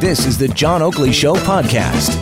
This is the John Oakley Show podcast.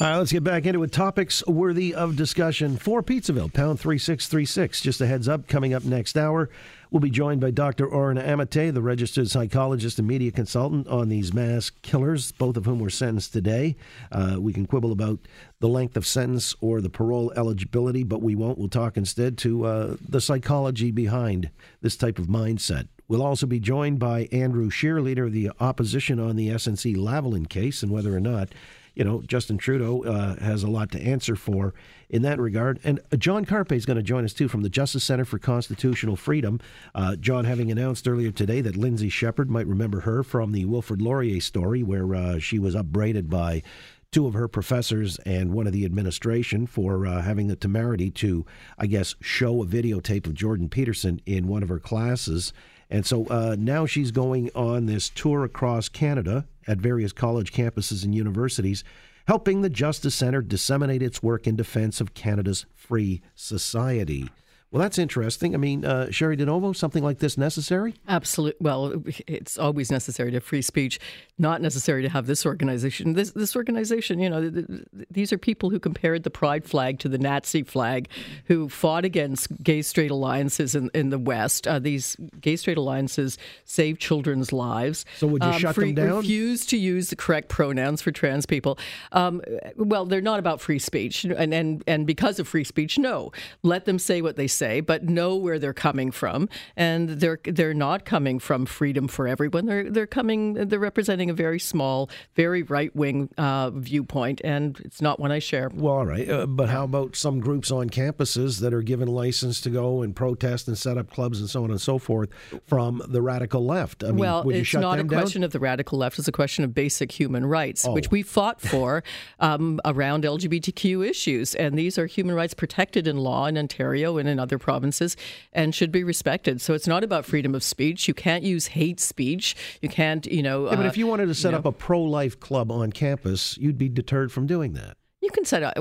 All right, let's get back into it. Topics worthy of discussion for Pizzaville, pound 3636. Just a heads up, coming up next hour, we'll be joined by Dr. Oren Amitay, the registered psychologist and media consultant on these mass killers, both of whom were sentenced today. Uh, we can quibble about the length of sentence or the parole eligibility, but we won't. We'll talk instead to uh, the psychology behind this type of mindset. We'll also be joined by Andrew Scheer, leader of the opposition on the SNC Lavalin case, and whether or not you know, Justin Trudeau uh, has a lot to answer for in that regard. And John Carpay is going to join us too from the Justice Center for Constitutional Freedom. Uh, John, having announced earlier today that Lindsay Shepherd might remember her from the Wilfrid Laurier story, where uh, she was upbraided by two of her professors and one of the administration for uh, having the temerity to, I guess, show a videotape of Jordan Peterson in one of her classes. And so uh, now she's going on this tour across Canada at various college campuses and universities, helping the Justice Center disseminate its work in defense of Canada's free society. Well, that's interesting. I mean, uh, Cheri DiNovo, something like this necessary? Absolutely. Well, it's always necessary to have free speech, not necessary to have this organization. This this organization, you know, th- th- these are people who compared the pride flag to the Nazi flag, who fought against gay straight alliances in, in the West. Uh, these gay straight alliances save children's lives. So would you um, shut free, them down? Refuse to use the correct pronouns for trans people. Um, well, they're not about free speech, and and and because of free speech, no, let them say what they say, but know where they're coming from, and they're they're not coming from freedom for everyone. They're they're coming. They're representing a very small, very right wing uh, viewpoint, and it's not one I share. Well, all right, uh, but how about some groups on campuses that are given license to go and protest and set up clubs and so on and so forth from the radical left? I mean, well, it's not a question down? of the radical left; it's a question of basic human rights, oh. which we fought for um, around LGBTQ issues, and these are human rights protected in law in Ontario and in other provinces and should be respected. So it's not about freedom of speech. You can't use hate speech. You can't, you know. Yeah, but if you wanted to set up know, a pro life club on campus, you'd be deterred from doing that. You can set up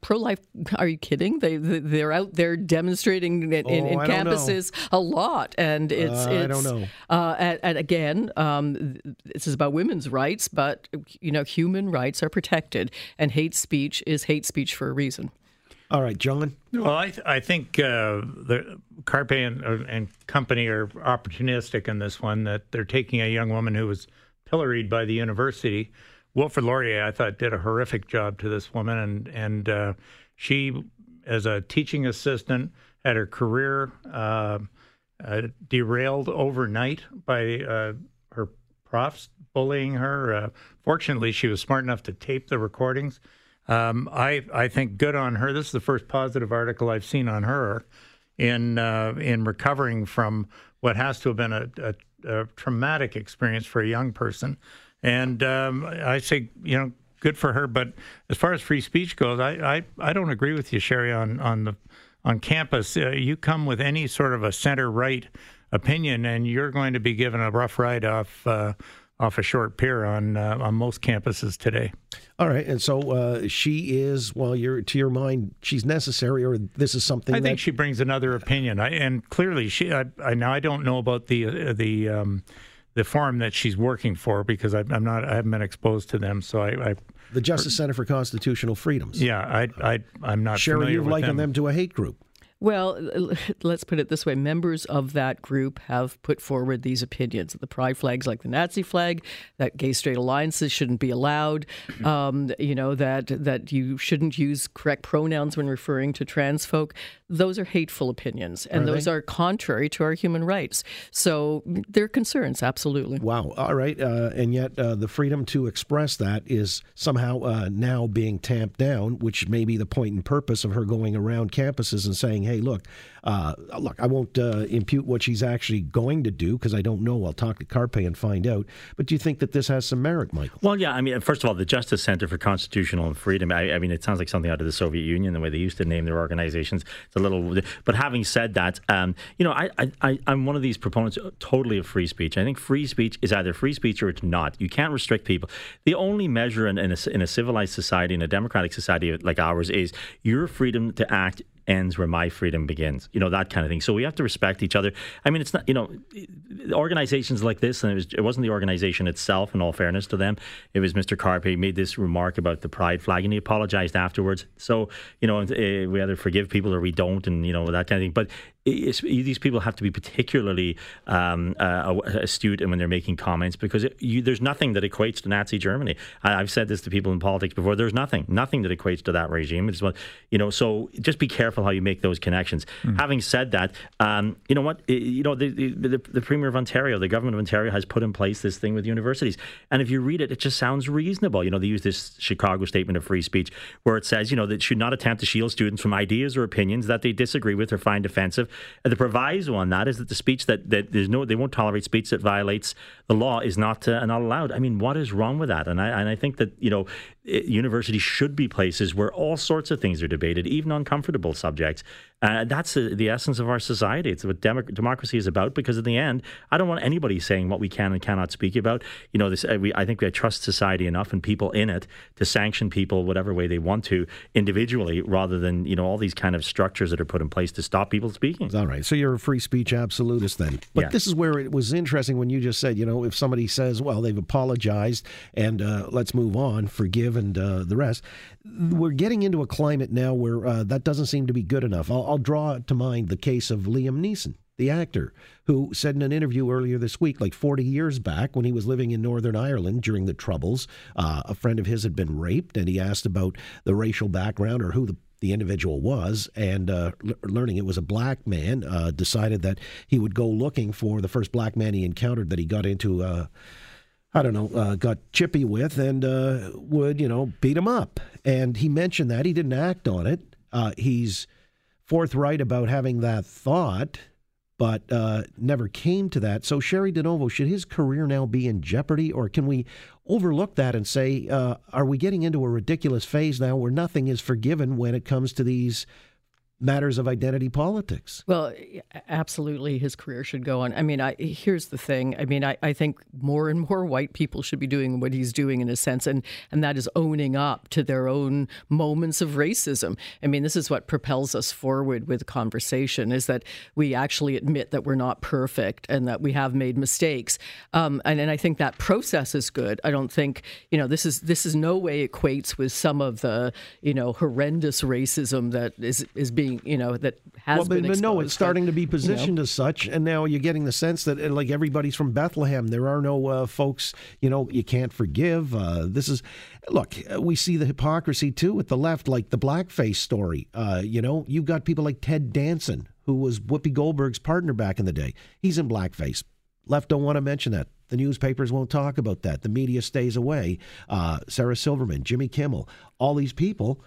pro life. Are you kidding? They they're out there demonstrating in, oh, in campuses a lot, and it's, uh, it's I don't know. Uh, and, and, again, um, this is about women's rights, but you know, human rights are protected, and hate speech is hate speech for a reason. All right, John. Well, I, th- I think uh, the Carpay and, uh, and, company are opportunistic in this one. That they're taking a young woman who was pilloried by the university. Wilfrid Laurier, I thought, did a horrific job to this woman, and and uh, she, as a teaching assistant, had her career uh, uh, derailed overnight by uh, her profs bullying her. fortunately, she was smart enough to tape the recordings um, I I think good on her. This is the first positive article I've seen on her in uh, in recovering from what has to have been a, a, a traumatic experience for a young person. And um, I say, you know, good for her. But as far as free speech goes, I I, I don't agree with you, Cheri, on on the on campus. Uh, you come with any sort of a center right opinion, and you're going to be given a rough ride off. Uh, off a short pier on uh, on most campuses today. All right, and so uh, she is. Well, you're to your mind, she's necessary, or this is something. I that... think she brings another opinion, I, and clearly, she. I, I, now I don't know about the uh, the um, the forum that she's working for because I, am not. I haven't been exposed to them, so I. I the Justice Center for Constitutional Freedoms. Yeah, I, I, I'm not. Cheri, you've likened them. them to a hate group. Well, let's put it this way members of that group have put forward these opinions. that The pride flags, like the Nazi flag, that gay straight alliances shouldn't be allowed, mm-hmm. um, you know, that, that you shouldn't use correct pronouns when referring to trans folk. Those are hateful opinions, and are those they? are contrary to our human rights. So they're concerns, absolutely. Wow. All right. Uh, and yet uh, the freedom to express that is somehow uh, now being tamped down, which may be the point and purpose of her going around campuses and saying, "Hey, look, uh, look, I won't uh, impute what she's actually going to do because I don't know. I'll talk to Carpay and find out." But do you think that this has some merit, Michael? Well, yeah. I mean, first of all, the Justice Center for Constitutional and Freedom. I, I mean, it sounds like something out of the Soviet Union, the way they used to name their organizations. It's a little. But having said that, um, you know, I, I, I'm one of these proponents totally of free speech. I think free speech is either free speech or it's not. You can't restrict people. The only measure in, in, a, in a civilized society, in a democratic society like ours, is your freedom to act ends where my freedom begins. You know that kind of thing. So we have to respect each other. I mean, it's not you know organizations like this, and it, was, it wasn't the organization itself. In all fairness to them, it was Mr. Carpay made this remark about the pride flag, and he apologized afterwards. So you know eh, we either forgive people or we don't, and you know that kind of thing. But these people have to be particularly um, uh, astute when they're making comments because it, you, there's nothing that equates to Nazi Germany. I, have said this to people in politics before. There's nothing, nothing that equates to that regime. It's you know, so just be careful how you make those connections. Mm. Having said that, um, you know what? You know, the, the, the Premier of Ontario, the government of Ontario has put in place this thing with universities, and if you read it, it just sounds reasonable. You know, they use this Chicago Statement of Free Speech where it says, you know, that should not attempt to shield students from ideas or opinions that they disagree with or find offensive and the proviso on that is that the speech that, that there's no they won't tolerate speech that violates the law is not uh, not allowed. I mean, what is wrong with that? And I and I think that you know universities should be places where all sorts of things are debated, even uncomfortable subjects. Uh, that's the, the, essence of our society. It's what demo- democracy is about. Because in the end, I don't want anybody saying what we can and cannot speak about. You know, this. Uh, we, I think we trust society enough and people in it to sanction people whatever way they want to individually, rather than you know all these kind of structures that are put in place to stop people speaking. All right. So you're a free speech absolutist then. But this is where it was interesting when you just said, you know, if somebody says, well, they've apologized and uh, let's move on, forgive and uh, the rest. We're getting into a climate now where uh, that doesn't seem to be good enough. I'll, I'll draw to mind the case of Liam Neeson the actor, who said in an interview earlier this week, like 40 years back, when he was living in Northern Ireland during the Troubles, uh, a friend of his had been raped, and he asked about the racial background or who the the individual was, and uh, learning it was a black man, uh, decided that he would go looking for the first black man he encountered that he got into uh, I don't know, uh, got chippy with and uh, would, you know, beat him up. And he mentioned that. He didn't act on it. Uh, he's forthright about having that thought, but uh, never came to that. So, Cheri DiNovo, should his career now be in jeopardy, or can we overlook that and say, uh, are we getting into a ridiculous phase now where nothing is forgiven when it comes to these matters of identity politics. Well, absolutely, his career should go on. I mean, I, here's the thing. I mean, I, I think more and more white people should be doing what he's doing in a sense, and and that is owning up to their own moments of racism. I mean, this is what propels us forward with conversation: is that we actually admit that we're not perfect and that we have made mistakes. Um, and, and I think that process is good. I don't think you know this is this is no way equates with some of the you know horrendous racism that is is being being, you know, that has well, been but, no, it's starting to be positioned you know. as such, and now you're getting the sense that uh, like everybody's from Bethlehem. There are no uh, folks, you know, you can't forgive. Uh, this is, look, uh, we see the hypocrisy too with the left, like the blackface story. Uh, you know, you've got people like Ted Danson, who was Whoopi Goldberg's partner back in the day. He's in blackface. Left don't want to mention that. The newspapers won't talk about that. The media stays away. Uh, Sarah Silverman, Jimmy Kimmel, all these people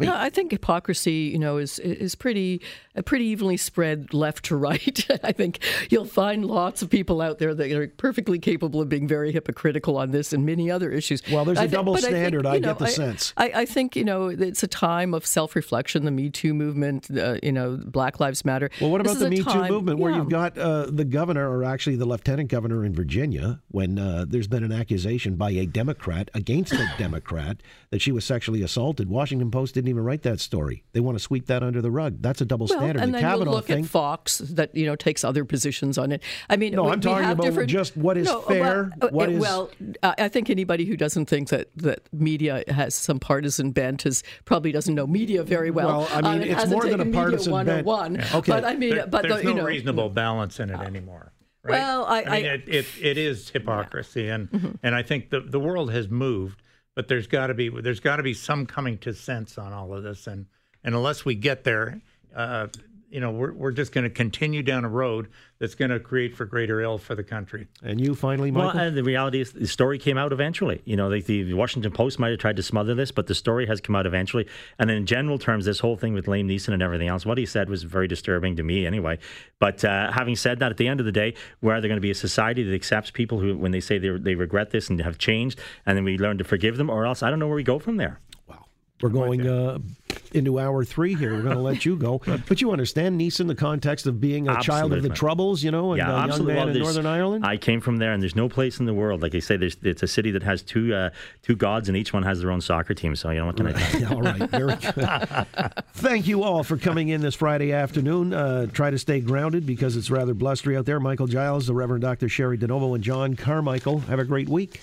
I, mean, I think hypocrisy, you know, is is pretty uh, pretty evenly spread left to right. I think you'll find lots of people out there that are perfectly capable of being very hypocritical on this and many other issues. Well, there's a double standard. I, think, I know, get the I, sense. I, I, think you know it's a time of self reflection. The Me Too movement, uh, you know, Black Lives Matter. Well, what about the Me time, Too movement, yeah. where you've got uh, the governor, or actually the lieutenant governor in Virginia, when uh, there's been an accusation by a Democrat against a Democrat that she was sexually assaulted. Washington Post didn't even write that story. They want to sweep that under the rug. That's a double well, standard. And the then Kavanaugh you look thing, at Fox that you know takes other positions on it. I mean, no, we, I'm talking about just what is no, fair. Well, what it, is... well, I think anybody who doesn't think that that media has some partisan bent is probably doesn't know media very well. Well, I mean, um, it's more than a partisan bent. Yeah. Okay, but I mean, there, but there's the, no know, reasonable balance in it anymore. Right? Well, I, I mean, I, it, it, it is hypocrisy, yeah. and mm-hmm. and I think the the world has moved, but there's got to be there's got to be some coming to sense on all of this, and and unless we get there, uh, you know, we're, we're just going to continue down a road that's going to create for greater ill for the country. And you finally, Michael? Well, uh, the reality is the story came out eventually. You know, like the Washington Post might have tried to smother this, but the story has come out eventually. And in general terms, this whole thing with Liam Neeson and everything else, what he said was very disturbing to me anyway. But uh, having said that, at the end of the day, we're either going to be a society that accepts people who, when they say they, they regret this and have changed, and then we learn to forgive them, or else I don't know where we go from there. Wow. We're going uh, into hour three here. We're going to let you go. But you understand Nice in the context of being a child of the Troubles, you know, and yeah, a young man well, in Northern Ireland? I came from there, and there's no place in the world. Like I say, there's, it's a city that has two uh, two gods, and each one has their own soccer team. So, you know, what can I do? all right, very good. Thank you all for coming in this Friday afternoon. Uh, try to stay grounded because it's rather blustery out there. Michael Giles, the Reverend Dr. Cheri DiNovo, and John Carmichael. Have a great week.